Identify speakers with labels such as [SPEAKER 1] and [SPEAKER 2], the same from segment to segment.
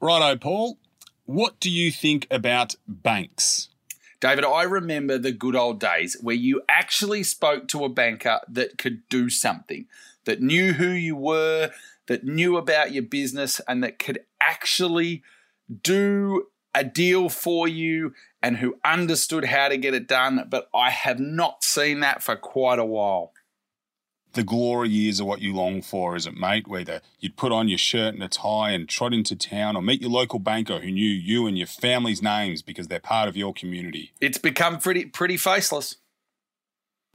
[SPEAKER 1] Righto, Paul. What do you think about banks?
[SPEAKER 2] David, I remember the good old days where you actually spoke to a banker that could do something, that knew who you were, that knew about your business, and that could actually do a deal for you and who understood how to get it done. But I have not seen that for quite a while
[SPEAKER 1] the glory years are what you long for, is it, mate? Whether you'd put on your shirt and a tie and trot into town or meet your local banker who knew you and your family's names because they're part of your community.
[SPEAKER 2] It's become pretty pretty faceless.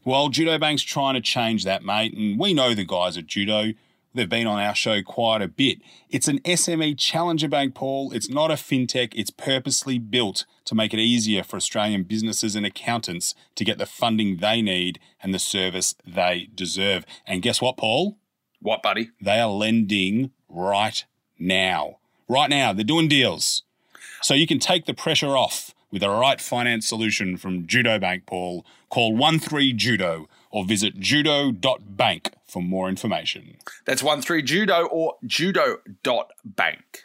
[SPEAKER 1] Well, Judo Bank's trying to change that, mate, and we know the guys at Judo. They've been on our show quite a bit. It's an SME challenger bank, Paul. It's not a fintech. It's purposely built to make it easier for Australian businesses and accountants to get the funding they need and the service they deserve. And guess what, Paul?
[SPEAKER 2] What, buddy?
[SPEAKER 1] They are lending right now. Right now, they're doing deals. So you can take the pressure off with the right finance solution from Judo Bank, Paul. Call 13Judo or visit judo.bank for more information.
[SPEAKER 2] That's 13Judo or judo.bank.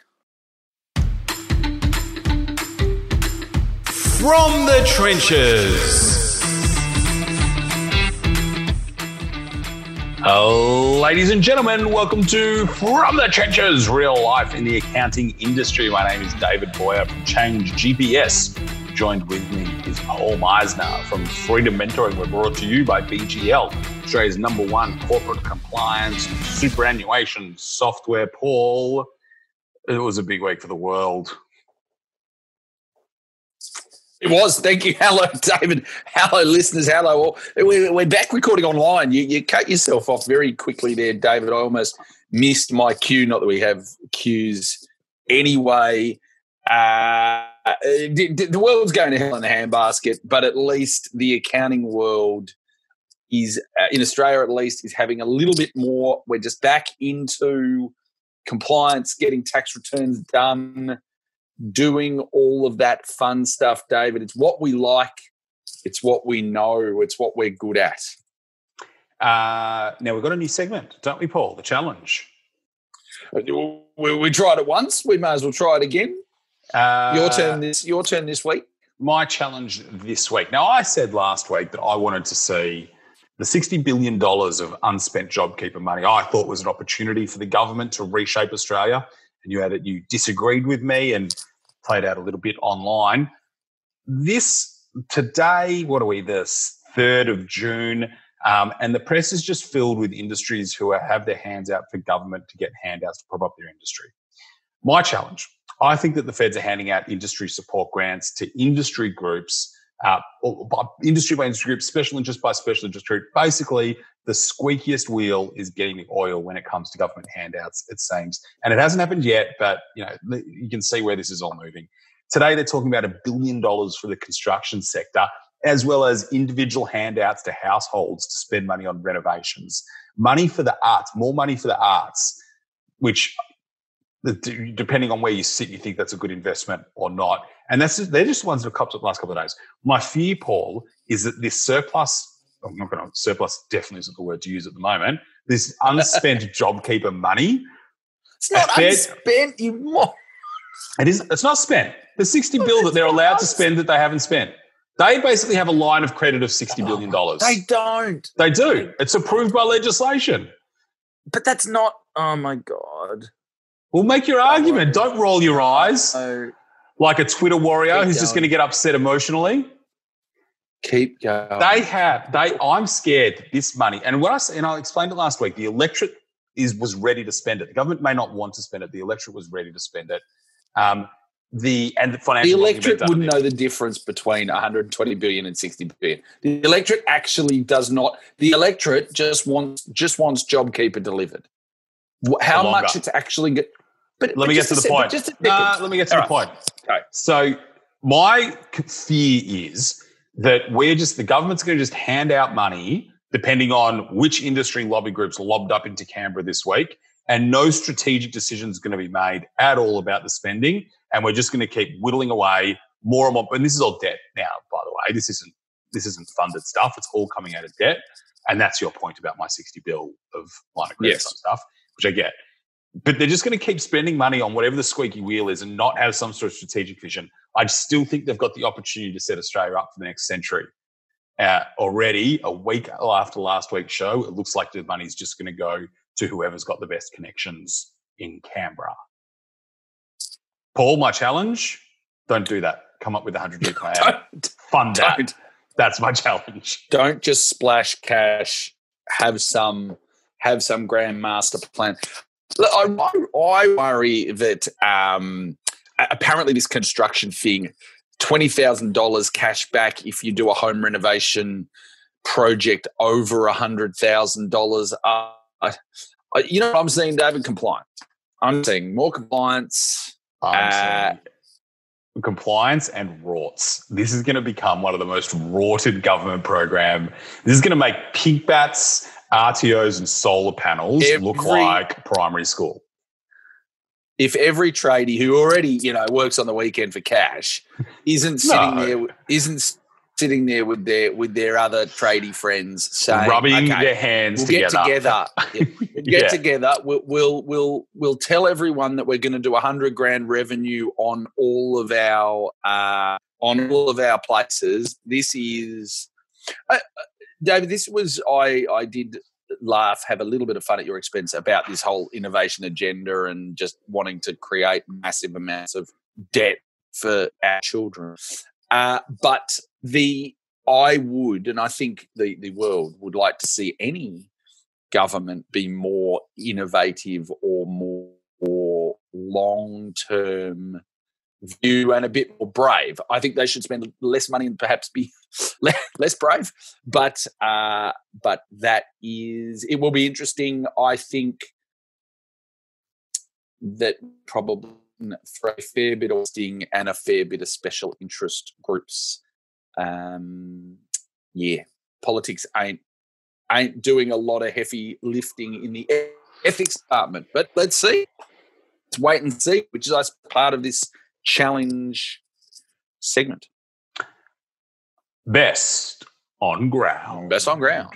[SPEAKER 3] From the trenches. Uh, ladies and gentlemen, welcome to From the Trenches, real life in the accounting industry. My name is David Boyar from Change GPS joined with me is Paul Meissner from Freedom Mentoring. We're brought to you by BGL, Australia's number one corporate compliance superannuation software. Paul, it was a big week for the world.
[SPEAKER 2] It was. Thank you. Hello, David. Hello, listeners. Hello. We're back recording online. You, you cut yourself off very quickly there, David. I almost missed my cue. Not that we have cues anyway. Uh, the world's going to hell in a handbasket, but at least the accounting world is, uh, in Australia at least, is having a little bit more. We're just back into compliance, getting tax returns done, doing all of that fun stuff, David. It's what we like, it's what we know, it's what we're good at.
[SPEAKER 3] Uh, now we've got a new segment, don't we, Paul? The challenge.
[SPEAKER 2] Uh, we, we tried it once. We may as well try it again. Uh, your turn this. Your turn this week.
[SPEAKER 3] My challenge this week. Now, I said last week that I wanted to see the $60 billion of unspent JobKeeper money. I thought was an opportunity for the government to reshape Australia. And you had it, you disagreed with me and played out a little bit online. This today, what are we, the 3rd of June? Um, and the press is just filled with industries who have their hands out for government to get handouts to prop up their industry. My challenge I think that the feds are handing out industry support grants to industry groups, uh, industry by industry groups, special interest by special interest group. Basically, the squeakiest wheel is getting the oil when it comes to government handouts, it seems. And it hasn't happened yet, but you know you can see where this is all moving. Today, they're talking about a billion dollars for the construction sector, as well as individual handouts to households to spend money on renovations. Money for the arts, more money for the arts, which depending on where you sit, you think that's a good investment or not. And that's just, they're just the ones that have come up the last couple of days. My fear, Paul, is that this surplus, I'm not going to, surplus definitely isn't the word to use at the moment, this unspent JobKeeper money.
[SPEAKER 2] It's not unspent, you.
[SPEAKER 3] It is, it's not spent. The 60 bill that they're allowed to spend that they haven't spent. They basically have a line of credit of $60 billion.
[SPEAKER 2] They don't.
[SPEAKER 3] They do. It's approved by legislation.
[SPEAKER 2] But that's not, oh my God.
[SPEAKER 3] Well, make your argument. Don't roll your eyes like a Twitter warrior who's just going to get upset emotionally.
[SPEAKER 2] Keep going.
[SPEAKER 3] They have. They. I'm scared. This money, and what I and I explained it last week. The electorate is was ready to spend it. The government may not want to spend it. The electorate was ready to spend it. Um, the and the financial.
[SPEAKER 2] The electorate wouldn't know the difference between 120 billion and 60 billion. The electorate actually does not. The electorate just wants just wants JobKeeper delivered. How much it's actually get,
[SPEAKER 3] but let me get to the point. Just nah, let me get to All the right. point. Okay. So my fear is that we're just the government's going to just hand out money depending on which industry lobby groups lobbed up into Canberra this week, and no strategic decision is going to be made at all about the spending, and we're just going to keep whittling away more and more. And this is all debt now, by the way. This isn't this isn't funded stuff. It's all coming out of debt, and that's your point about my sixty bill of line of credit yes. stuff, which I get but they're just going to keep spending money on whatever the squeaky wheel is and not have some sort of strategic vision. I still think they've got the opportunity to set Australia up for the next century. Uh, already, a week after last week's show, it looks like the money's just going to go to whoever's got the best connections in Canberra. Paul, my challenge: don't do that. Come up with a hundred year plan. Fund that. Don't. That's my challenge.
[SPEAKER 2] Don't just splash cash. Have some. Have some grand master plan. I, I worry that um, apparently this construction thing, twenty thousand dollars cash back if you do a home renovation project over a hundred thousand dollars. Uh, you know what I'm saying, David? Compliance. I'm saying more compliance. Uh,
[SPEAKER 3] compliance and rorts. This is going to become one of the most rorted government program. This is going to make pink bats, RTOs, and solar panels every, look like primary school.
[SPEAKER 2] If every tradie who already you know works on the weekend for cash isn't sitting no. there, isn't sitting there with their with their other tradie friends saying,
[SPEAKER 3] rubbing okay, their hands
[SPEAKER 2] we'll
[SPEAKER 3] together.
[SPEAKER 2] Get together. We'll get yeah. together. We'll, we'll we'll we'll tell everyone that we're going to do a hundred grand revenue on all of our uh, on all of our places. This is, uh, David. This was I I did laugh, have a little bit of fun at your expense about this whole innovation agenda and just wanting to create massive amounts of debt for our children. Uh, but the I would, and I think the, the world would like to see any government be more innovative or more, long term view and a bit more brave. I think they should spend less money and perhaps be less brave. But uh, but that is it will be interesting. I think that probably for a fair bit of sting and a fair bit of special interest groups um, yeah, politics ain't ain't doing a lot of heavy lifting in the ethics department. But let's see. Let's wait and see, which is part of this challenge segment.
[SPEAKER 3] Best on ground.
[SPEAKER 2] Best on ground.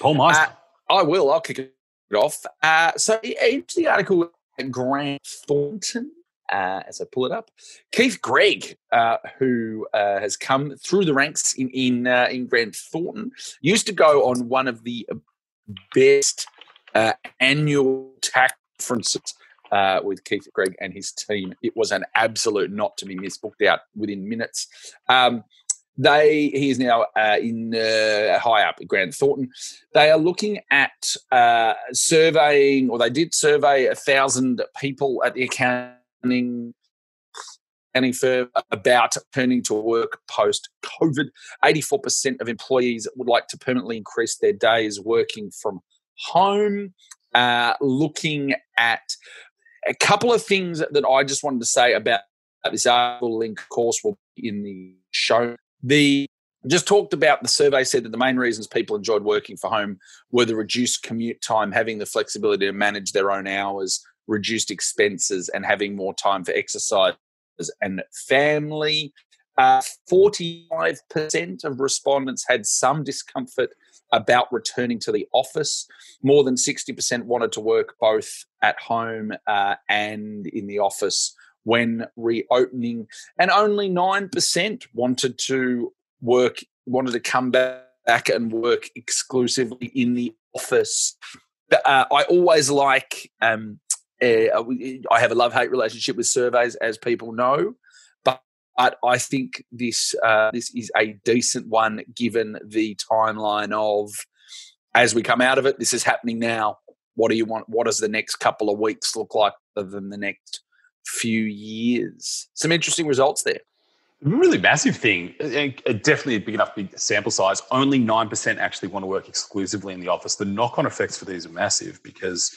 [SPEAKER 3] Paul Meissner.
[SPEAKER 2] Uh, I will. I'll kick it off. Uh, so, into the article Grant Thornton uh, as I pull it up. Keith Gregg, uh, who uh, has come through the ranks in in, uh, in Grant Thornton, used to go on one of the best uh, annual tax conferences uh, with Keith Gregg and his team. It was an absolute not to be missed, booked out within minutes. Um, they he is now uh, in uh, high up at Grant Thornton. They are looking at uh, surveying, or they did survey a thousand people at the accounting planning for about turning to work post COVID. 84% of employees would like to permanently increase their days working from home. Uh, looking at a couple of things that I just wanted to say about this article link, course, will be in the show. The just talked about the survey said that the main reasons people enjoyed working for home were the reduced commute time, having the flexibility to manage their own hours, reduced expenses and having more time for exercise and family. Uh, 45% of respondents had some discomfort about returning to the office. More than 60% wanted to work both at home uh, and in the office when reopening. And only 9% wanted to work, wanted to come back and work exclusively in the office. Uh, I always like um, uh, I have a love hate relationship with surveys, as people know, but, I think this uh, this is a decent one given the timeline of as we come out of it. This is happening now. What do you want? What does the next couple of weeks look like, other than the next few years? Some interesting results there.
[SPEAKER 3] Really massive thing. Definitely a big enough big sample size. Only 9% actually want to work exclusively in the office. The knock on effects for these are massive because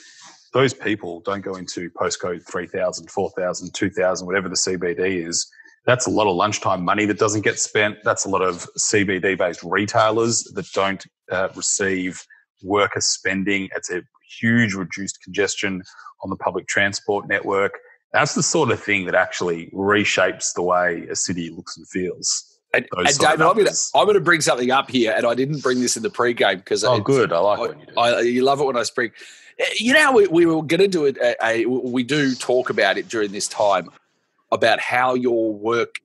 [SPEAKER 3] those people don't go into postcode 3000, 4000, 2000, whatever the CBD is. That's a lot of lunchtime money that doesn't get spent. That's a lot of CBD based retailers that don't uh, receive worker spending. It's a huge reduced congestion on the public transport network. That's the sort of thing that actually reshapes the way a city looks and feels.
[SPEAKER 2] And, and David, I'm going, to, I'm going to bring something up here, and I didn't bring this in the pre-game because
[SPEAKER 3] oh, good, I like I, when you do.
[SPEAKER 2] I, you love it when I spring eh, You know, we, we were going to do it. A, a, we do talk about it during this time about how your work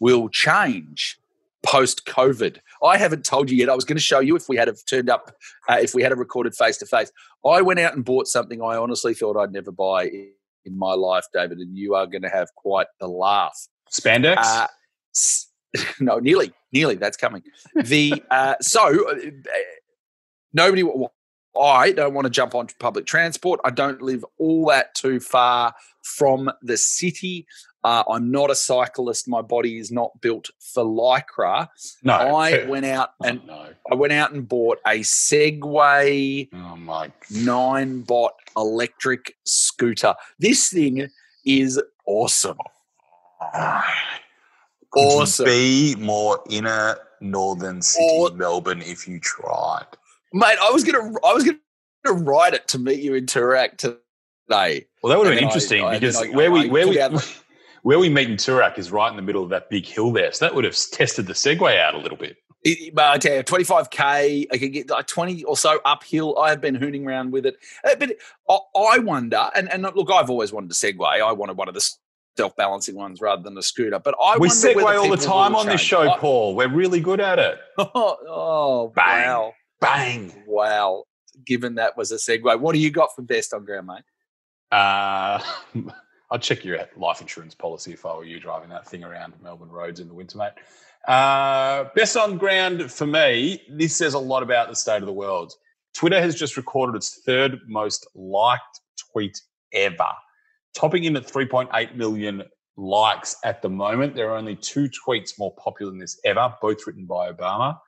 [SPEAKER 2] will change post COVID. I haven't told you yet. I was going to show you if we had have turned up, uh, if we had a recorded face to face. I went out and bought something I honestly thought I'd never buy in, in my life, David, and you are going to have quite the laugh.
[SPEAKER 3] Spandex? Uh,
[SPEAKER 2] no, nearly, nearly. That's coming. The uh, so uh, nobody. I don't want to jump onto public transport. I don't live all that too far from the city. Uh, I'm not a cyclist. My body is not built for lycra.
[SPEAKER 3] No,
[SPEAKER 2] I went out oh, and oh, no. I went out and bought a Segway
[SPEAKER 3] oh my
[SPEAKER 2] Ninebot electric scooter. This thing is awesome.
[SPEAKER 3] Awesome. be more inner northern city or, Melbourne if you tried,
[SPEAKER 2] mate. I was gonna I was gonna ride it to meet you in Toorak today.
[SPEAKER 3] Well, that would have been interesting I, because I, where we where we where we meet in Toorak is right in the middle of that big hill there. So that would have tested the Segway out a little bit.
[SPEAKER 2] but I tell you, 25k, I could get like 20 or so uphill. I have been hooning around with it. Uh, but I wonder, and, and look, I've always wanted a Segway. I wanted one of the self-balancing ones rather than a scooter. But I
[SPEAKER 3] we Segway all the time on this show, I, Paul. We're really good at it.
[SPEAKER 2] oh, oh wow.
[SPEAKER 3] Bang,
[SPEAKER 2] wow! Given that was a segue, what do you got for best on ground, mate?
[SPEAKER 3] Uh, I'd check your life insurance policy if I were you driving that thing around Melbourne roads in the winter, mate. Uh, best on ground for me, this says a lot about the state of the world. Twitter has just recorded its third most liked tweet ever, topping in at 3.8 million likes at the moment. There are only two tweets more popular than this ever, both written by Obama.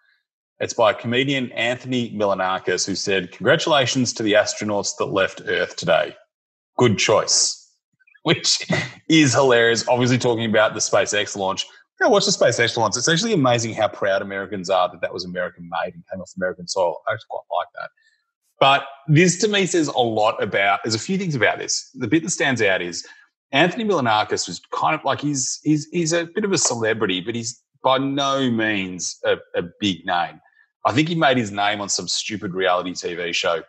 [SPEAKER 3] It's by comedian Anthony Milonakis, who said, Congratulations to the astronauts that left Earth today. Good choice which is hilarious. Obviously, talking about the SpaceX launch. Yeah, watch the SpaceX launch. It's actually amazing how proud Americans are that that was American made and came off American soil. I actually quite like that. But this to me says a lot about. There's a few things about this. The bit that stands out is Anthony Milonakis was kind of like he's he's he's a bit of a celebrity, but he's by no means a, a big name. I think he made his name on some stupid reality TV show,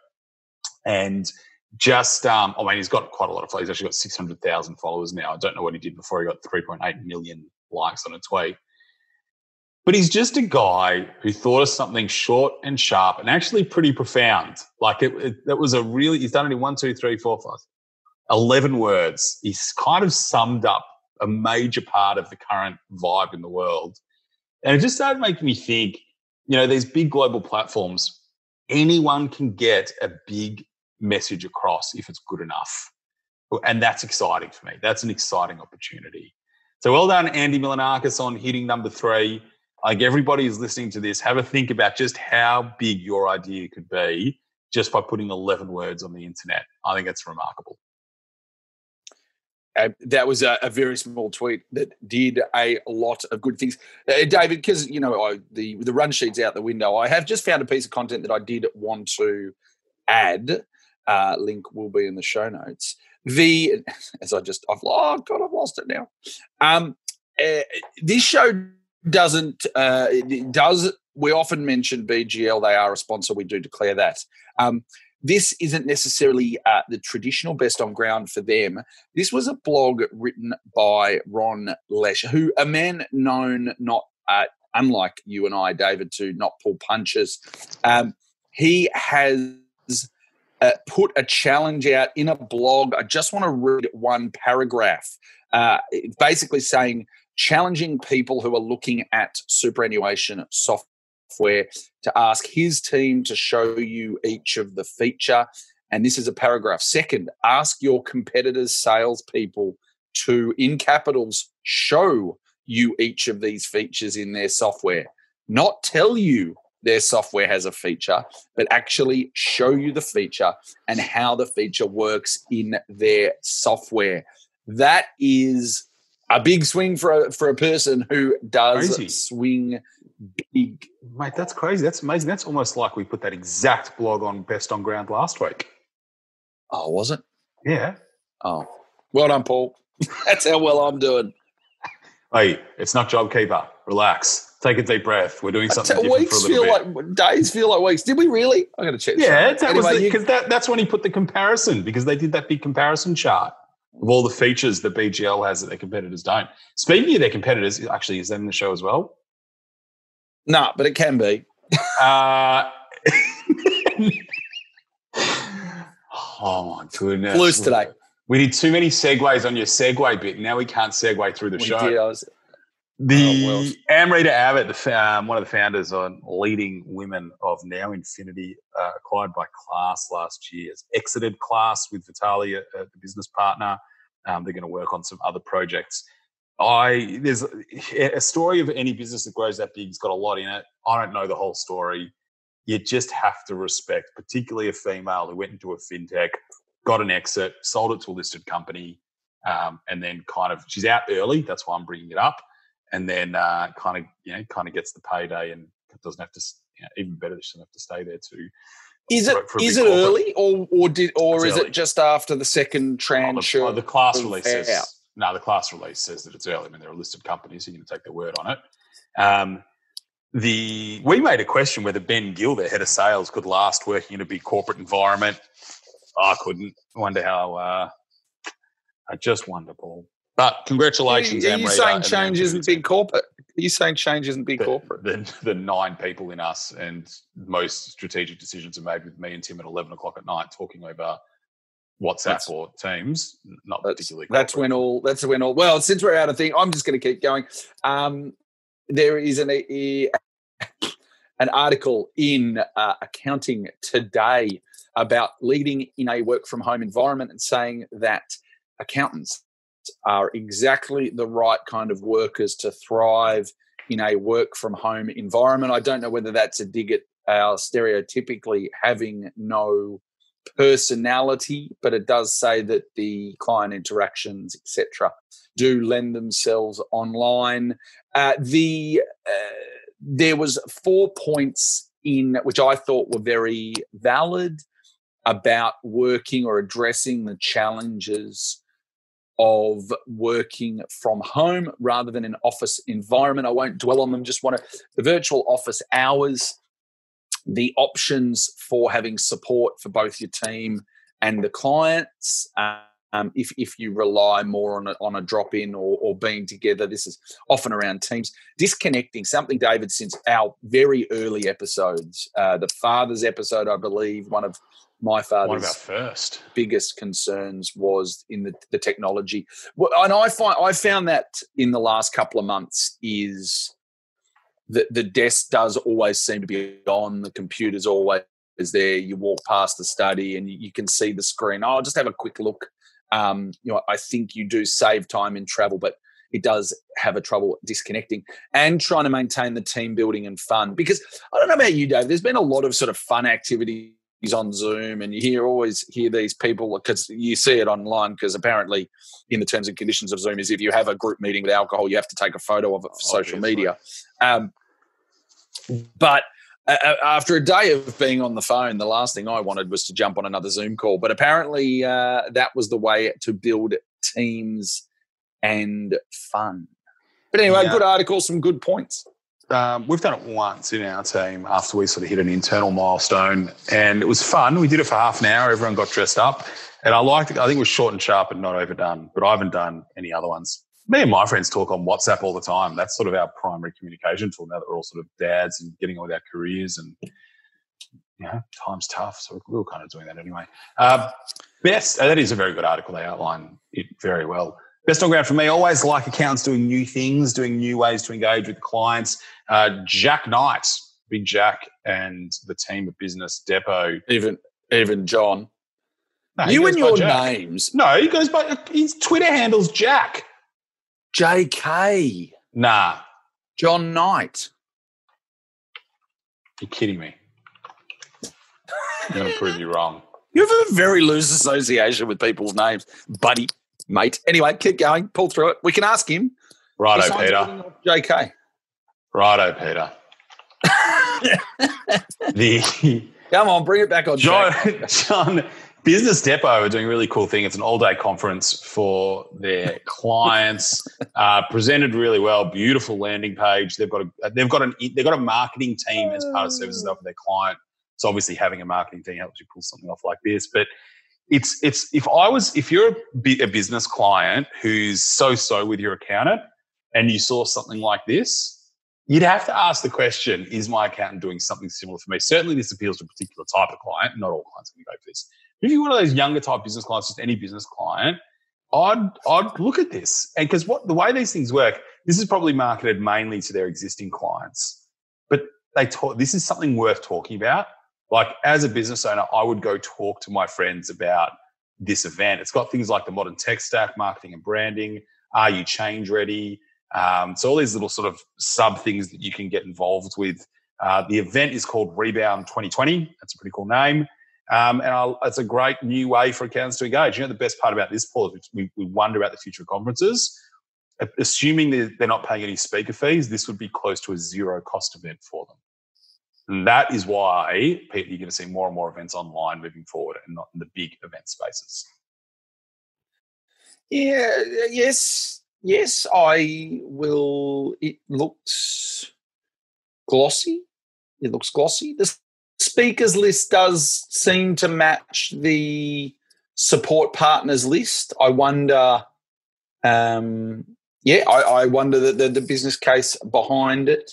[SPEAKER 3] and just um, I mean, he's got quite a lot of followers. He's actually got six hundred thousand followers now. I don't know what he did before he got three point eight million likes on a tweet. But he's just a guy who thought of something short and sharp and actually pretty profound. Like it, it that was a really he's done it in one, two, three, four, five, eleven words. He's kind of summed up a major part of the current vibe in the world. And it just started making me think, you know, these big global platforms, anyone can get a big message across if it's good enough. And that's exciting for me. That's an exciting opportunity. So well done, Andy Milonakis, on hitting number three. Like everybody is listening to this, have a think about just how big your idea could be just by putting 11 words on the internet. I think it's remarkable.
[SPEAKER 2] Uh, that was a, a, very small tweet that did a lot of good things, uh, David. Because you know I, the the run sheet's out the window. I have just found a piece of content that I did want to add uh, link will be in the show notes. The as I just I've oh god I've lost it now. Um, uh, this show doesn't uh, does we often mention BGL they are a sponsor we do declare that. Um, this isn't necessarily uh, the traditional best on ground for them. This was a blog written by Ron Lesh, who a man known not uh, unlike you and I, David, to not pull punches. Um, he has uh, put a challenge out in a blog. I just want to read one paragraph. Uh, basically saying challenging people who are looking at superannuation software to ask his team to show you each of the feature. And this is a paragraph. Second, ask your competitors' salespeople to, in capitals, show you each of these features in their software, not tell you their software has a feature, but actually show you the feature and how the feature works in their software. That is a big swing for a, for a person who does crazy. swing big.
[SPEAKER 3] Mate, that's crazy. That's amazing. That's almost like we put that exact blog on Best on Ground last week.
[SPEAKER 2] Oh, was it?
[SPEAKER 3] Yeah.
[SPEAKER 2] Oh, well done, Paul. that's how well I'm doing.
[SPEAKER 3] Hey, it's not JobKeeper. Relax. Take a deep breath. We're doing uh, something
[SPEAKER 2] T-
[SPEAKER 3] different
[SPEAKER 2] weeks feel
[SPEAKER 3] bit.
[SPEAKER 2] like days feel like weeks. Did we really? I'm going to check.
[SPEAKER 3] yeah, that
[SPEAKER 2] Anyway,
[SPEAKER 3] was because that, that's when he put the comparison because they did that big comparison chart of all the features that BGL has that their competitors don't. Speaking of their competitors, actually, is that in the show as well?
[SPEAKER 2] Nah, but it can be.
[SPEAKER 3] Uh, oh my goodness!
[SPEAKER 2] Blues today.
[SPEAKER 3] We did too many segues on your segue bit. Now we can't segue through the
[SPEAKER 2] We
[SPEAKER 3] show.
[SPEAKER 2] did. I was-
[SPEAKER 3] The
[SPEAKER 2] Oh, well.
[SPEAKER 3] Amrita Abbott, the, um, one of the founders on leading women of Now Infinity, uh, acquired by Class last year, has exited Class with Vitaly, uh, the business partner. Um, they're going to work on some other projects. I there's a story of any business that grows that big's got a lot in it. I don't know the whole story. You just have to respect, particularly a female who went into a fintech, got an exit, sold it to a listed company, um, and then kind of she's out early. That's why I'm bringing it up and then uh, kind of you know kind of gets the payday and doesn't have to you know, even better she doesn't have to stay there too.
[SPEAKER 2] Is it is it
[SPEAKER 3] corporate.
[SPEAKER 2] early or or did or
[SPEAKER 3] It's
[SPEAKER 2] is
[SPEAKER 3] early.
[SPEAKER 2] it just after the second
[SPEAKER 3] Oh,
[SPEAKER 2] tranche?
[SPEAKER 3] the, oh, the class
[SPEAKER 2] of
[SPEAKER 3] release
[SPEAKER 2] fair
[SPEAKER 3] says
[SPEAKER 2] out?
[SPEAKER 3] no. The class release says that it's early. I mean, they're a listed company, so you're going to take their word on it. Um, the we made a question whether Ben Gill, their head of sales, could last working in a big corporate environment. I couldn't. I wonder how. Uh, I just wonder, Paul. But congratulations,
[SPEAKER 2] Are you
[SPEAKER 3] Amrita
[SPEAKER 2] saying change isn't big corporate? Are you saying change isn't big
[SPEAKER 3] the,
[SPEAKER 2] corporate?
[SPEAKER 3] the, the nine people in us and most strategic decisions are made with me and Tim at 11 o'clock at night talking over WhatsApp
[SPEAKER 2] That's-
[SPEAKER 3] or Teams, not
[SPEAKER 2] That's,
[SPEAKER 3] particularly.
[SPEAKER 2] that's
[SPEAKER 3] corporate.
[SPEAKER 2] when all. That's when all. Well, since we're out of thing, I'm just going to keep going. Um, there is an a, an article in uh, Accounting Today about leading in a work from home environment and saying that accountants are exactly the right kind of workers to thrive in a work from home environment. I don't know whether that's a dig at our stereotypically having no personality, but it does say that the client interactions, etc., do lend themselves online. Uh, the uh, there was four points in which I thought were very valid about working or addressing the challenges of working from home rather than an office environment. I won't dwell on them. Just want to the virtual office hours the options for having support for both your team and the clients. Um, if, if you rely more on a, on a drop in or, or being together, this is often around teams. Disconnecting, something, David, since our very early episodes, uh, the father's episode, I believe, one of my father's
[SPEAKER 3] One of our first.
[SPEAKER 2] biggest concerns was in the, the technology. Well, and I find I found that in the last couple of months is that the desk does always seem to be on, the computer's always there. You walk past the study and you, you can see the screen. Oh, I'll just have a quick look. Um, you know, I think you do save time in travel, but it does have a trouble disconnecting and trying to maintain the team building and fun. Because I don't know about you, Dave. There's been a lot of sort of fun activities on Zoom, and you hear always hear these people because you see it online. Because apparently, in the terms and conditions of Zoom, is if you have a group meeting with alcohol, you have to take a photo of it for social
[SPEAKER 3] Obviously.
[SPEAKER 2] media. Um, but uh, uh, after a day of being on the phone, the last thing I wanted was to jump on another Zoom call. But apparently, uh, that was the way to build teams and fun. But anyway,
[SPEAKER 3] Yeah.
[SPEAKER 2] good article, some good points.
[SPEAKER 3] Um, we've done it once in our team after we sort of hit an internal milestone, and it was fun. We did it for half an hour. Everyone got dressed up, and I liked it. I think it was short and sharp and not overdone. But I haven't done any other ones. Me and my friends talk on WhatsApp all the time. That's sort of our primary communication tool now that we're all sort of dads and getting on with our careers, and you know, time's tough, so we were kind of doing that anyway. Uh, best. that is a very good article. They outline it very well. Best on ground for me. Always like accountants doing new things, doing new ways to engage with clients. Uh, Jack Knight, Big Jack, and the team of Business Depot.
[SPEAKER 2] Even even John,
[SPEAKER 3] No,
[SPEAKER 2] you and your
[SPEAKER 3] Jack.
[SPEAKER 2] names,
[SPEAKER 3] No, he goes by his Twitter handle's Jack.
[SPEAKER 2] J.K.
[SPEAKER 3] Nah,
[SPEAKER 2] John Knight.
[SPEAKER 3] you're kidding me. I'm going to prove you wrong.
[SPEAKER 2] You have a very loose association with people's names, buddy, mate. Anyway, keep going. Pull through it. We can ask him.
[SPEAKER 3] Righto, Peter.
[SPEAKER 2] J.K.
[SPEAKER 3] Righto, Peter. the
[SPEAKER 2] Come on, bring it back on
[SPEAKER 3] John. John Business Depot are doing a really cool thing. It's an all day conference for their clients. Uh, presented really well. Beautiful landing page. They've got a they've got an they've got a marketing team as part of services for their client. So obviously having a marketing team helps you pull something off like this. But it's it's if I was if you're a, a business client who's so so with your accountant and you saw something like this, you'd have to ask the question: Is my accountant doing something similar for me? Certainly, this appeals to a particular type of client. Not all clients can go for this if you're one of those younger type business clients, just any business client, I'd I'd look at this. And because what the way these things work, this is probably marketed mainly to their existing clients. But they talk this is something worth talking about. Like as a business owner, I would go talk to my friends about this event. It's got things like the modern tech stack, marketing and branding. Are you change ready? Um, so all these little sort of sub things that you can get involved with. Uh, the event is called Rebound 2020. That's a pretty cool name. Um, and I'll, it's a great new way for accountants to engage. You know, the best part about this, Paul, is we, we wonder about the future of conferences. Assuming they're, not paying any speaker fees, this would be close to a zero cost event for them. And that is why you're going to see more and more events online moving forward and not in the big event spaces.
[SPEAKER 2] Yeah, yes, yes, I will. It looks glossy. It looks glossy. The speakers list does seem to match the support partners list. I wonder, um, yeah, I, I wonder the, the, the, business case behind it.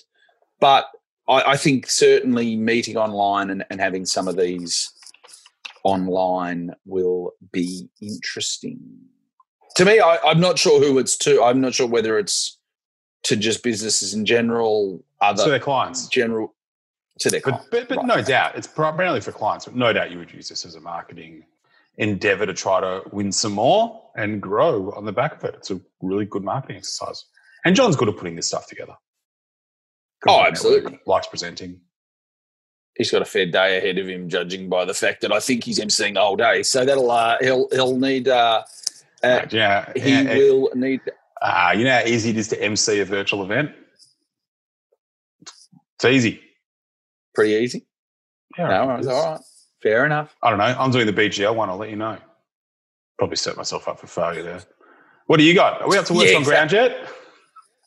[SPEAKER 2] But I, I think certainly meeting online and, and having some of these online will be interesting. To me, I, I'm not sure who it's to. I'm not sure whether it's to just businesses in general, other
[SPEAKER 3] to their clients,
[SPEAKER 2] general to their
[SPEAKER 3] but, but, but, no doubt, it's primarily for clients. But no doubt, you would use this as a marketing endeavor to try to win some more and grow on the back of it. It's a really good marketing exercise. And John's good at putting this stuff together.
[SPEAKER 2] Good oh, absolutely.
[SPEAKER 3] Likes presenting.
[SPEAKER 2] He's got a fair day ahead of him, judging by the fact that I think he's emceeing the whole day. So that'll uh, he'll he'll need. Uh, uh, yeah, he yeah, will need.
[SPEAKER 3] Uh, you know how easy it is to MC a virtual event. It's easy
[SPEAKER 2] pretty easy. Yeah, no, all right. Fair enough.
[SPEAKER 3] I don't know. I'm doing the BGL one. I'll let you know. Probably set myself up for failure there. What do you got? Are we up to work yeah, on ground yet?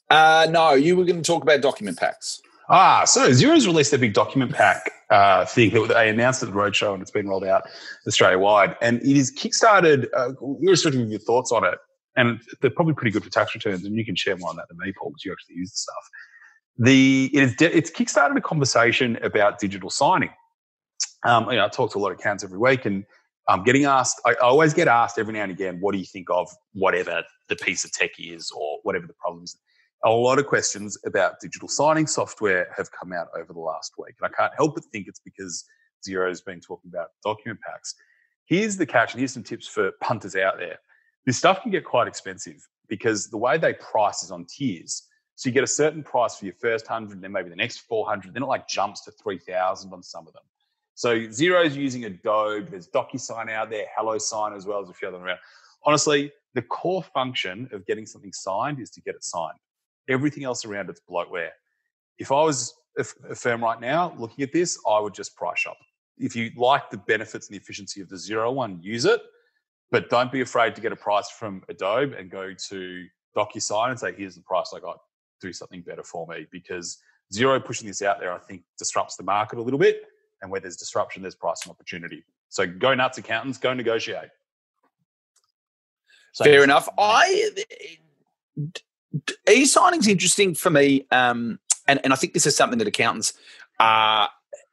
[SPEAKER 2] Uh, no, you were going to talk about document packs.
[SPEAKER 3] Ah, so Xero's released a big document pack uh, thing that they announced at the roadshow and it's been rolled out Australia wide. And it is kickstarted. Uh, sort of your thoughts on it. And they're probably pretty good for tax returns. And you can share more on that than me, Paul, because you actually use the stuff the it is it's kickstarted a conversation about digital signing. Um, you know, I talk to a lot of accounts every week, and I'm getting asked. I always get asked every now and again, "What do you think of whatever the piece of tech is, or whatever the problem is?" A lot of questions about digital signing software have come out over the last week, and I can't help but think it's because Xero's been talking about document packs. Here's the catch, and here's some tips for punters out there. This stuff can get quite expensive because the way they price is on tiers. So you get a certain price for your first hundred, then maybe the next 400. Then it like jumps to 3,000 on some of them. So Xero's using Adobe. There's DocuSign out there, HelloSign as well as a few other around. Honestly, the core function of getting something signed is to get it signed. Everything else around it's bloatware. If I was a firm right now looking at this, I would just price shop. If you like the benefits and the efficiency of the Xero one, use it. But don't be afraid to get a price from Adobe and go to DocuSign and say, here's the price I got do something better for me because Xero pushing this out there, I think, disrupts the market a little bit. And where there's disruption, there's pricing opportunity. So go nuts, accountants, go negotiate.
[SPEAKER 2] So Fair enough. I eh, e signing's interesting for me, um, and and I think this is something that accountants are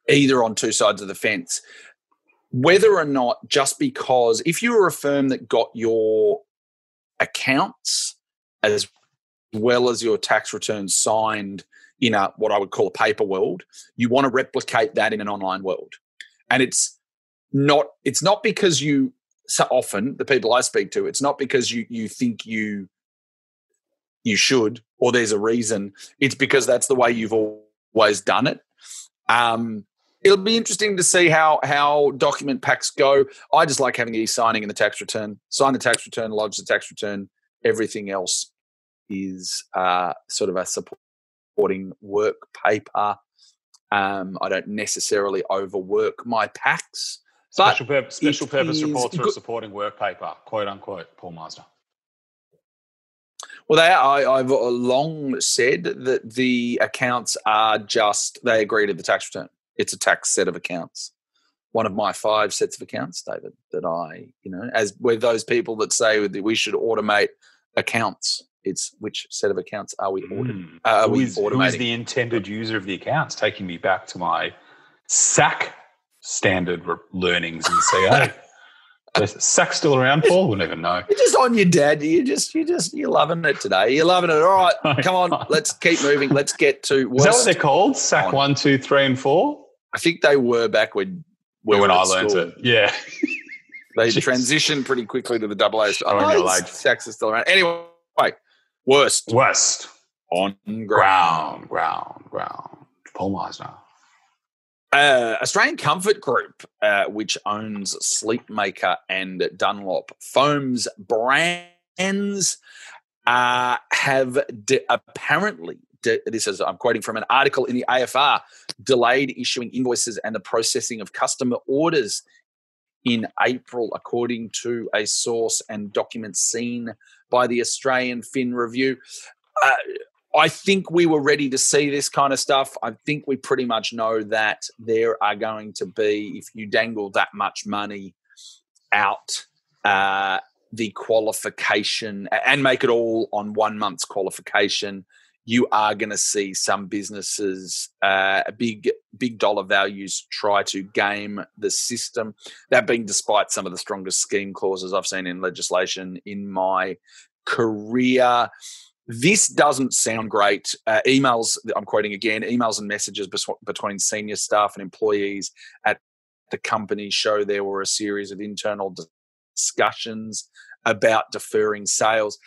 [SPEAKER 2] either on two sides of the fence. Whether or not, just because if you were a firm that got your accounts as well as your tax returns signed in a what I would call a paper world, you want to replicate that in an online world. And it's not it's not because you so often the people I speak to, it's not because you you think you you should or there's a reason. It's because that's the way you've always done it. Um, it'll be interesting to see how how document packs go. I just like having e-signing in the tax return. Sign the tax return, lodge the tax return. Everything else is uh, sort of a supporting work paper. Um, I don't necessarily overwork my packs.
[SPEAKER 3] Special, pur- special purpose reports are a supporting work paper, quote unquote, Paul Meissner.
[SPEAKER 2] Well, they I, I've long said that the accounts are just, they agree to the tax return. It's a tax set of accounts. One of my five sets of accounts, David, that I, you know, as with those people that say that we should automate accounts. It's which set of accounts are we, audit, mm. are
[SPEAKER 3] who we is, automating? Who is the intended user of the accounts? Taking me back to my SAC standard learnings in CA. Is Sack still around, Paul? We'll never know.
[SPEAKER 2] You're just on your dad. You just, you just, you're loving it today. You're loving it. All right, come on, let's keep moving. Let's get to.
[SPEAKER 3] Worst Is that what they're called? Sack on. one, two, three, and four.
[SPEAKER 2] I think they were back when
[SPEAKER 3] we when I learned it. Yeah.
[SPEAKER 2] they Jeez. transitioned pretty quickly to the double A. Oh, no, Sacks are still around. Anyway, worst.
[SPEAKER 3] Worst.
[SPEAKER 2] On
[SPEAKER 3] ground. Ground, ground, ground. Paul Meissner.
[SPEAKER 2] Uh, Australian Comfort Group, uh, which owns Sleepmaker and Dunlop Foams brands, uh, have de- apparently, de- this is, I'm quoting from an article in the AFR, delayed issuing invoices and the processing of customer orders in April, according to a source and documents seen by the Australian Fin Review. I think we were ready to see this kind of stuff. I think we pretty much know that there are going to be, if you dangle that much money out, uh, the qualification and make it all on one month's qualification, you are going to see some businesses, uh, big big dollar values, try to game the system. That being despite some of the strongest scheme clauses I've seen in legislation in my career. This doesn't sound great. Uh, emails, I'm quoting again, emails and messages between senior staff and employees at the company show there were a series of internal discussions about deferring sales.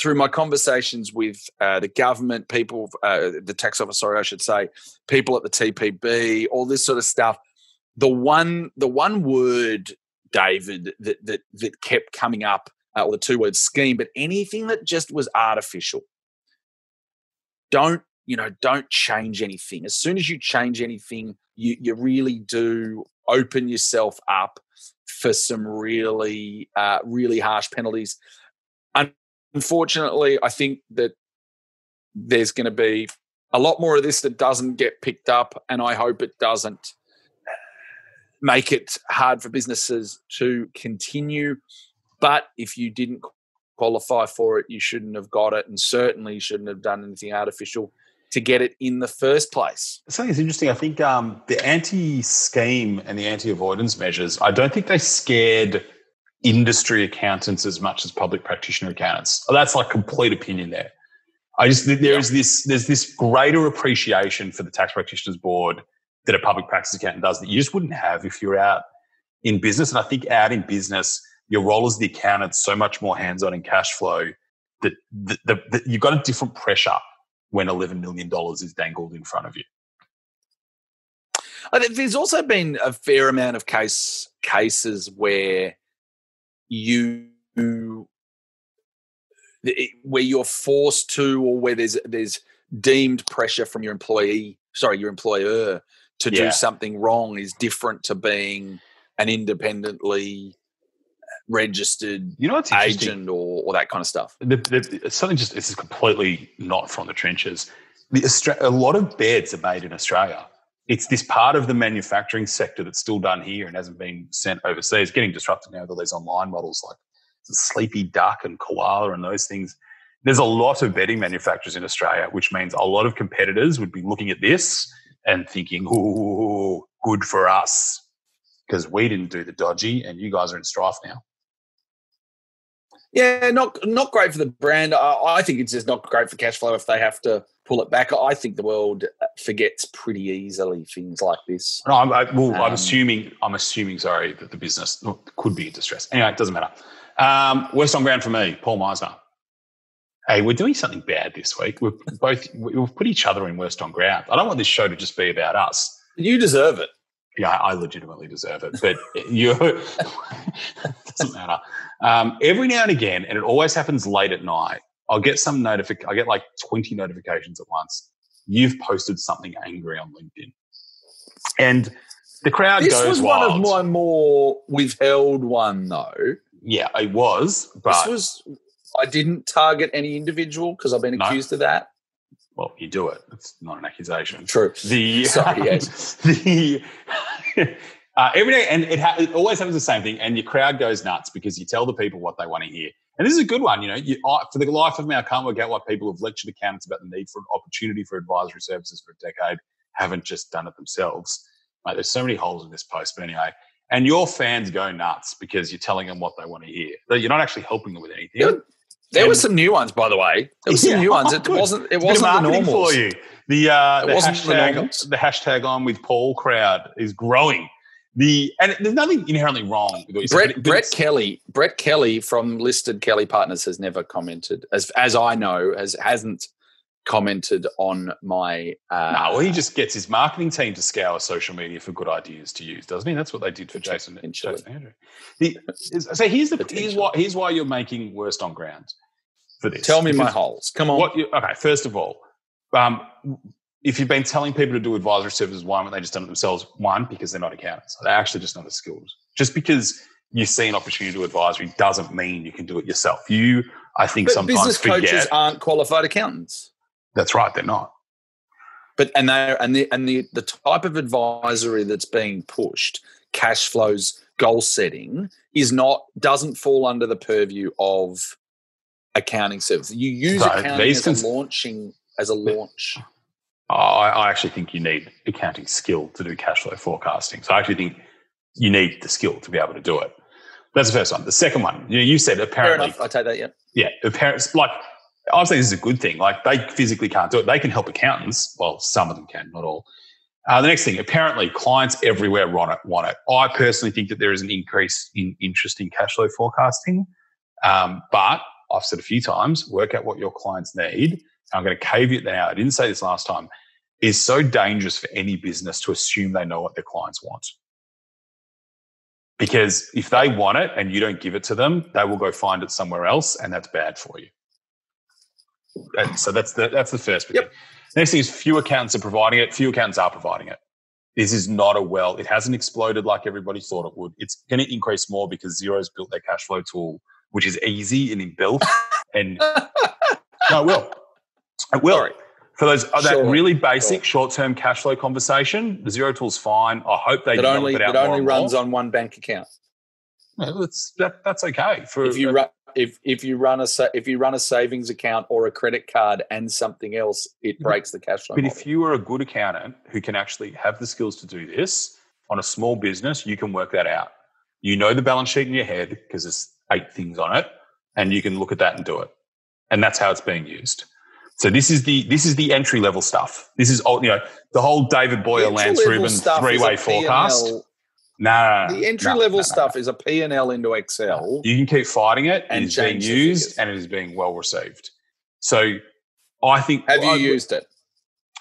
[SPEAKER 2] Through my conversations with uh, the government, people, uh, the tax office, sorry, I should say, people at the TPB, all this sort of stuff, the one, the one word, David, that that that kept coming up uh, or the two word scheme, but anything that just was artificial. Don't, you know, don't change anything. As soon as you change anything, you, you really do open yourself up for some really, uh, really harsh penalties. Unfortunately, I think that there's going to be a lot more of this that doesn't get picked up, and I hope it doesn't make it hard for businesses to continue. But if you didn't qualify for it, you shouldn't have got it, and certainly shouldn't have done anything artificial to get it in the first place.
[SPEAKER 3] Something that's interesting. I think um, the anti-scheme and the anti-avoidance measures. I don't think they scared industry accountants as much as public practitioner accountants. Oh, that's like complete opinion there. I just there is this there's this greater appreciation for the tax practitioners board that a public practice accountant does that you just wouldn't have if you're out in business. And I think out in business, your role as the accountant so much more hands-on in cash flow that the, the, the, you've got a different pressure when $11 million is dangled in front of you.
[SPEAKER 2] There's also been a fair amount of case cases where you where you're forced to, or where there's there's deemed pressure from your employee, sorry, your employer to yeah. do something wrong is different to being an independently registered you know what's agent or, or that kind of stuff.
[SPEAKER 3] The, the, something just this is completely not from the trenches. The a lot of beds are made in Australia. It's this part of the manufacturing sector that's still done here and hasn't been sent overseas. Getting disrupted now with all these online models like Sleeping Duck and Koala and those things. There's a lot of bedding manufacturers in Australia, which means a lot of competitors would be looking at this and thinking, "Ooh, good for us," because we didn't do the dodgy, and you guys are in strife now.
[SPEAKER 2] Yeah, not not great for the brand. I, I, think it's just not great for cash flow if they have to pull it back. I think the world forgets pretty easily things like this.
[SPEAKER 3] No, I'm, I, well, um, I'm assuming. I'm assuming. Sorry, that the business could be in distress. Anyway, it doesn't matter. Um, worst on ground for me, Paul Meissner. Hey, we're doing something bad this week. We've both we've put each other in worst on ground. I don't want this show to just be about us.
[SPEAKER 2] You deserve it
[SPEAKER 3] yeah, I legitimately deserve it, but you doesn't matter. Um, every now and again, and it always happens late at night. I'll get some notific. I get like twenty notifications at once. You've posted something angry on LinkedIn, and The crowd
[SPEAKER 2] This
[SPEAKER 3] goes
[SPEAKER 2] was one of my more withheld one though.
[SPEAKER 3] yeah, it was, but
[SPEAKER 2] this was I didn't target any individual because I've been
[SPEAKER 3] No.
[SPEAKER 2] accused of that.
[SPEAKER 3] Well, you do it. It's not an accusation.
[SPEAKER 2] True.
[SPEAKER 3] The
[SPEAKER 2] Sorry, yes.
[SPEAKER 3] the uh, every day, and it, ha- it always happens the same thing, and your crowd goes nuts because you tell the people what they want to hear. And this is a good one, you know. You, I, for the life of me, I can't work out why people have lectured accountants about the need for an opportunity for advisory services for a decade haven't just done it themselves. Mate, there's so many holes in this post, but anyway. And your fans go nuts because you're telling them what they want to hear. But You're not actually helping them with anything.
[SPEAKER 2] There were some new ones, by the way. There were some
[SPEAKER 3] Yeah.
[SPEAKER 2] new ones.
[SPEAKER 3] Oh,
[SPEAKER 2] It
[SPEAKER 3] good.
[SPEAKER 2] wasn't. It wasn't the normals.
[SPEAKER 3] for you. The uh, the
[SPEAKER 2] wasn't the
[SPEAKER 3] hashtag the hashtag on with Paul crowd is growing. The and there's nothing inherently wrong with what
[SPEAKER 2] Brett,
[SPEAKER 3] but
[SPEAKER 2] Brett Kelly, Brett Kelly from listed Kelly Partners has never commented, as as I know, has hasn't commented on my. Uh,
[SPEAKER 3] No, he just gets his marketing team to scour social media for good ideas to use, doesn't he? That's what they did for Jason. Jason Andrew. The, is- so here's the here's why here's why you're making worst on ground for this.
[SPEAKER 2] tell me my holes. Come on.
[SPEAKER 3] What you, okay, first of all, um, if you've been telling people to do advisory services, why haven't they just done it themselves? One, because they're not accountants. They're actually just not as skilled. Just because you see an opportunity to do advisory doesn't mean you can do it yourself. You, I think,
[SPEAKER 2] But
[SPEAKER 3] sometimes
[SPEAKER 2] business
[SPEAKER 3] forget.
[SPEAKER 2] coaches aren't qualified accountants.
[SPEAKER 3] That's right, they're not.
[SPEAKER 2] But and they and the and the the type of advisory that's being pushed, cash flows, goal setting, is not doesn't fall under the purview of accounting services. You use
[SPEAKER 3] So
[SPEAKER 2] accounting as
[SPEAKER 3] cons-
[SPEAKER 2] a launching as a launch.
[SPEAKER 3] I, I actually think you need accounting skill to do cash flow forecasting. So I actually think you need the skill to be able to do it. That's the first one. The second one, you, know, you said
[SPEAKER 2] Fair
[SPEAKER 3] apparently
[SPEAKER 2] enough. I take that. Yeah.
[SPEAKER 3] yeah, the parents like Saying this is a good thing. Like they physically can't do it. They can help accountants. Well, some of them can, not all. Uh, the next thing, apparently, clients everywhere want it. Want it. I personally think that there is an increase in interest in cash flow forecasting, um, but I've said a few times, work out what your clients need. I'm going to caveat that out. I didn't say this last time. Is so dangerous for any business to assume they know what their clients want. Because if they want it and you don't give it to them, they will go find it somewhere else, and that's bad for you. And so that's the that's the first bit.
[SPEAKER 2] Yep.
[SPEAKER 3] Next thing is few accountants are providing it. Few accountants are providing it. This is not a well. It hasn't exploded like everybody thought it would. It's going to increase more because Xero's built their cash flow tool, which is easy and inbuilt. and no, it will. It will.
[SPEAKER 2] Sorry.
[SPEAKER 3] For those uh, that
[SPEAKER 2] Sure.
[SPEAKER 3] really basic short-term cash flow conversation, the Xero tool's fine. I hope they develop
[SPEAKER 2] only
[SPEAKER 3] it more
[SPEAKER 2] only runs
[SPEAKER 3] more.
[SPEAKER 2] on one bank account.
[SPEAKER 3] No, that's that, that's okay. For
[SPEAKER 2] If you run if if you run a if you run a savings account or a credit card and something else, it
[SPEAKER 3] mm-hmm.
[SPEAKER 2] breaks the cash flow.
[SPEAKER 3] But
[SPEAKER 2] model.
[SPEAKER 3] if you are a good accountant who can actually have the skills to do this on a small business, you can work that out. You know the balance sheet in your head because there's eight things on it, and you can look at that and do it. And that's how it's being used. So this is the this is the entry level stuff. This is all you know the whole David
[SPEAKER 2] Boyar,
[SPEAKER 3] Lance Rubin three way forecast. No,
[SPEAKER 2] The entry
[SPEAKER 3] no,
[SPEAKER 2] level
[SPEAKER 3] no,
[SPEAKER 2] stuff is a P&L into Excel.
[SPEAKER 3] You can keep fighting it,
[SPEAKER 2] And
[SPEAKER 3] it's being
[SPEAKER 2] change
[SPEAKER 3] used, and it is being well received. So I think
[SPEAKER 2] Have you
[SPEAKER 3] I-
[SPEAKER 2] used it?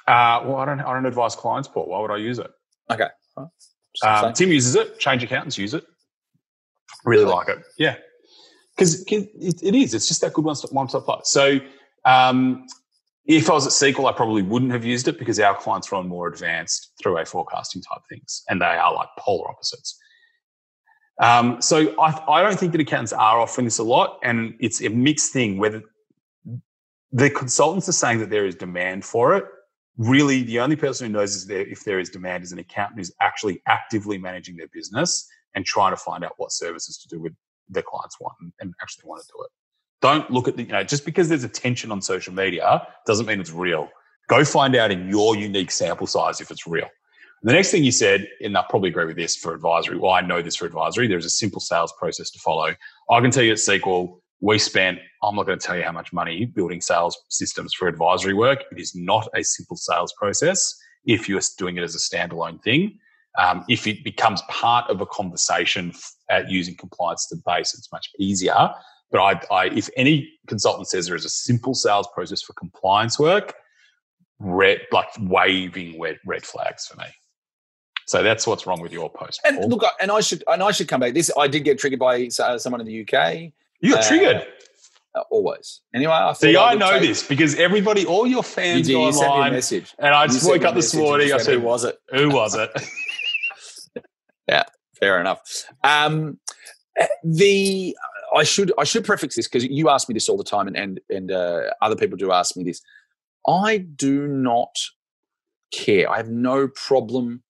[SPEAKER 3] Uh, well, I don't. I don't advise clients, Paul. Why would I use it?
[SPEAKER 2] Okay. Well,
[SPEAKER 3] Um. Tim uses it. Change accountants use it. Really
[SPEAKER 2] Really?
[SPEAKER 3] like it. Yeah, because it, it is. It's just that good one stop one stop plus. So um, if I was at SQL, I probably wouldn't have used it because our clients are on more advanced through a forecasting type things, and they are like polar opposites. Um, so I, I don't think that accountants are offering this a lot, and it's a mixed thing. Whether the consultants are saying that there is demand for it, really the only person who knows is there if there is demand is an accountant who's actually actively managing their business and trying to find out what services to do with their clients want and, and actually want to do it. Don't look at the, you know, just because there's attention on social media doesn't mean it's real. Go find out in your unique sample size if it's real. The next thing you said, and I probably agree with this for advisory. Well, I know this for advisory. There's a simple sales process to follow. I can tell you at SQL, we spent, I'm not going to tell you how much money building sales systems for advisory work. It is not a simple sales process if you're doing it as a standalone thing. Um, if it becomes part of a conversation at using compliance to base, it's much easier. But I, I, if any consultant says there is a simple sales process for compliance work, red, like waving red, red flags for me. So that's what's wrong with your post.
[SPEAKER 2] And
[SPEAKER 3] Paul.
[SPEAKER 2] look, I- and I should and I should come back. This I did get triggered by uh, someone in the UK.
[SPEAKER 3] you got
[SPEAKER 2] uh,
[SPEAKER 3] triggered.
[SPEAKER 2] Uh, always. Anyway, I
[SPEAKER 3] See,
[SPEAKER 2] thought
[SPEAKER 3] I know this because everybody, all your
[SPEAKER 2] You,
[SPEAKER 3] fans
[SPEAKER 2] did, you sent me a
[SPEAKER 3] online,
[SPEAKER 2] message.
[SPEAKER 3] and I just woke up this morning. I said,
[SPEAKER 2] "Who was it?"
[SPEAKER 3] "Who was it?"
[SPEAKER 2] Yeah, fair enough. Um, the I should I should prefix this because you ask me this all the time, and and and uh, other people do ask me this. I do not care. I have no problem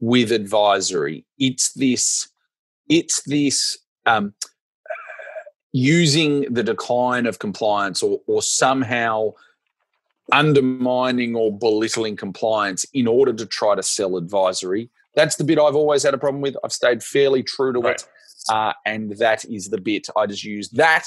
[SPEAKER 2] with advisory. It's this. It's this. Um, using the decline of compliance or, or somehow undermining or belittling compliance in order to try to sell advisory. That's the bit I've always had a problem with. I've stayed fairly true to right. it. Uh, and that is the bit. I just used that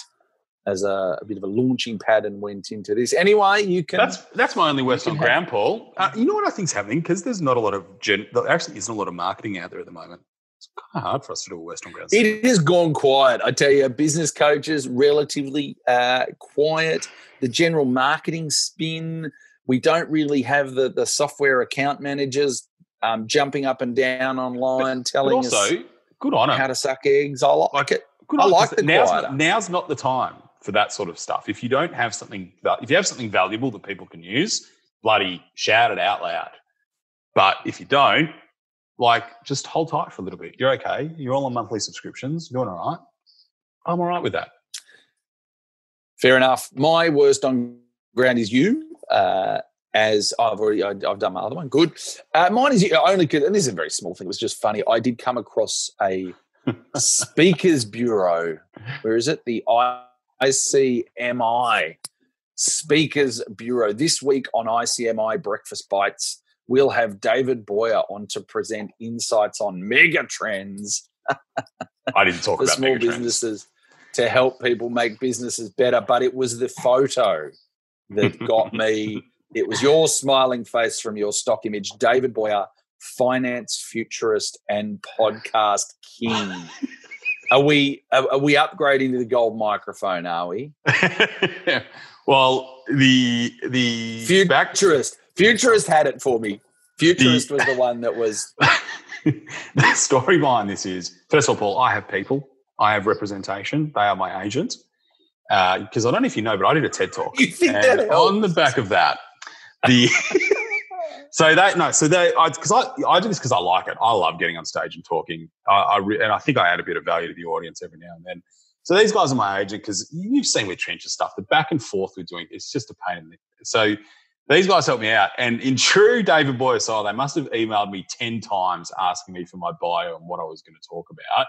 [SPEAKER 2] as a, a, bit of a launching pad and went into this. Anyway, you can.
[SPEAKER 3] That's that's my only worst on ground, Paul. Uh, you know what I think's happening because there's not a lot of gen. There actually isn't a lot of marketing out there at the moment. It's kind of hard for us to do a West on ground.
[SPEAKER 2] It has gone quiet. I tell you, business coaches relatively uh, quiet. The general marketing spin. We don't really have the the software account managers um, jumping up and down online, but, telling but also, us
[SPEAKER 3] good on
[SPEAKER 2] how to suck eggs. I like, like it.
[SPEAKER 3] Good I like the now's not, now's not the time for that sort of stuff. If you don't have something, if you have something valuable that people can use, bloody shout it out loud. But if you don't, like just hold tight for a little bit. You're okay. You're all on monthly subscriptions. You're doing all right. I'm all right with that.
[SPEAKER 2] Fair enough. My worst on ground is you. Uh, as I've already I've done my other one. Good. Uh, mine is only and this is a very small thing. It was just funny. I did come across a speakers bureau. Where is it? The ICMI Speakers Bureau. This week on ICMI Breakfast Bites, we'll have David Boyar on to present insights on mega trends.
[SPEAKER 3] I didn't talk
[SPEAKER 2] for
[SPEAKER 3] about
[SPEAKER 2] small businesses to help people make businesses better, but it was the photo that got me. It was your smiling face from your stock image, David Boyar, finance futurist and podcast king. Are we are we upgrading to the gold microphone? Are we?
[SPEAKER 3] well, the the
[SPEAKER 2] futurist futurist had it for me. Futurist the, was the one that was.
[SPEAKER 3] the story behind this is first of all, I have people. I have representation. They are my agents. Because uh, I don't know if you know, but I did a TED talk.
[SPEAKER 2] You think that
[SPEAKER 3] on the back of that, the so that no, so they because I, I, I do this because I like it. I love getting on stage and talking. I, I re, and I think I add a bit of value to the audience every now and then. So these guys are my agent because you've seen with trenches and stuff. The back and forth we're doing it's just a pain in the. So these guys help me out, and in true David Boyar style, they must have emailed me ten times asking me for my bio and what I was going to talk about,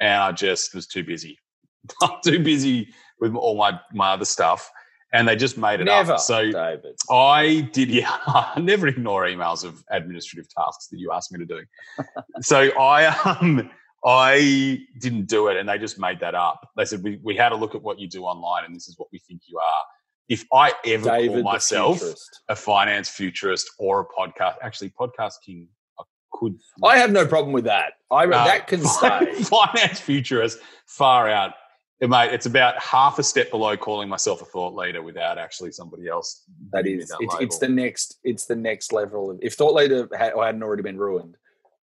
[SPEAKER 3] and I just was too busy. I'm too busy with all my my other stuff and they just made it
[SPEAKER 2] never,
[SPEAKER 3] up. So
[SPEAKER 2] David.
[SPEAKER 3] I did, yeah, I never ignore emails of administrative tasks that you ask me to do. so I, um, I didn't do it, and they just made that up. They said we, we had a look at what you do online, and this is what we think you are. If I ever David call myself a finance futurist or a podcast, actually, podcast king, I could.
[SPEAKER 2] I have no problem with that. I uh, that can stay.
[SPEAKER 3] Finance futurist, far out mate, it's about half a step below calling myself a thought leader without actually somebody else.
[SPEAKER 2] That is, that it's, it's, the next, it's the next level. Of, if thought leader had, hadn't already been ruined,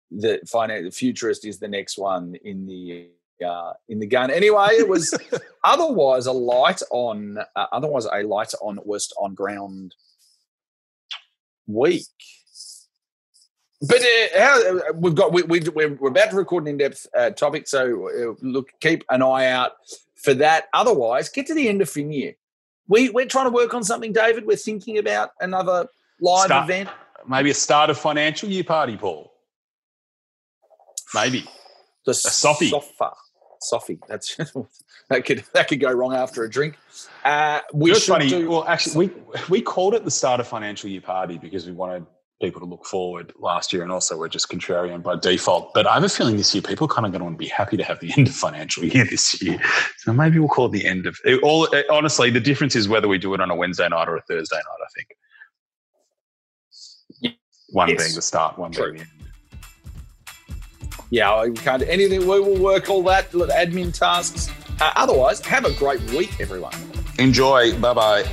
[SPEAKER 2] the finance, the futurist is the next one in the uh, in the gun. Anyway, it was otherwise a light on, uh, otherwise a light on West on ground week. But uh, how, uh, we've got we, we, we're about to record an in-depth uh, topic, so uh, look, keep an eye out for that. Otherwise, get to the end of fin year. We, we're trying to work on something, David. We're thinking about another live start, event.
[SPEAKER 3] Maybe a start of financial year party, Paul. Maybe.
[SPEAKER 2] The a Sophie. Sofa. Sophie. That's that could that could go wrong after a drink. Uh, we should funny. Do,
[SPEAKER 3] well, actually, we we called it the start of financial year party because we wanted people to look forward last year, and also we're just contrarian by default. But I have a feeling this year people are kind of going to want to be happy to have the end of financial year this year. So maybe we'll call it the end of it. All honestly, the difference is whether we do it on a Wednesday night or a Thursday night. I think one yes. being the start, one True. being the end.
[SPEAKER 2] Yeah, we can't do anything. We will work all that admin tasks. Uh, otherwise, have a great week, everyone.
[SPEAKER 3] Enjoy. Bye bye.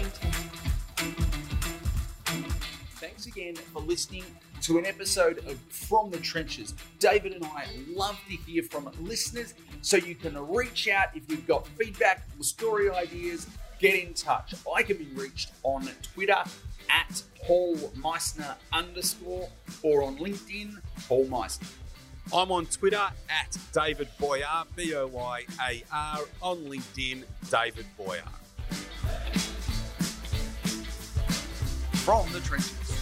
[SPEAKER 2] Listening to an episode of From the Trenches. David and I love to hear from listeners, so you can reach out if you've got feedback or story ideas. Get in touch. I can be reached on Twitter at Paul Meissner underscore or on LinkedIn, Paul Meissner.
[SPEAKER 3] I'm on Twitter at David Boyar, B O Y A R, on LinkedIn, David Boyar.
[SPEAKER 2] From the trenches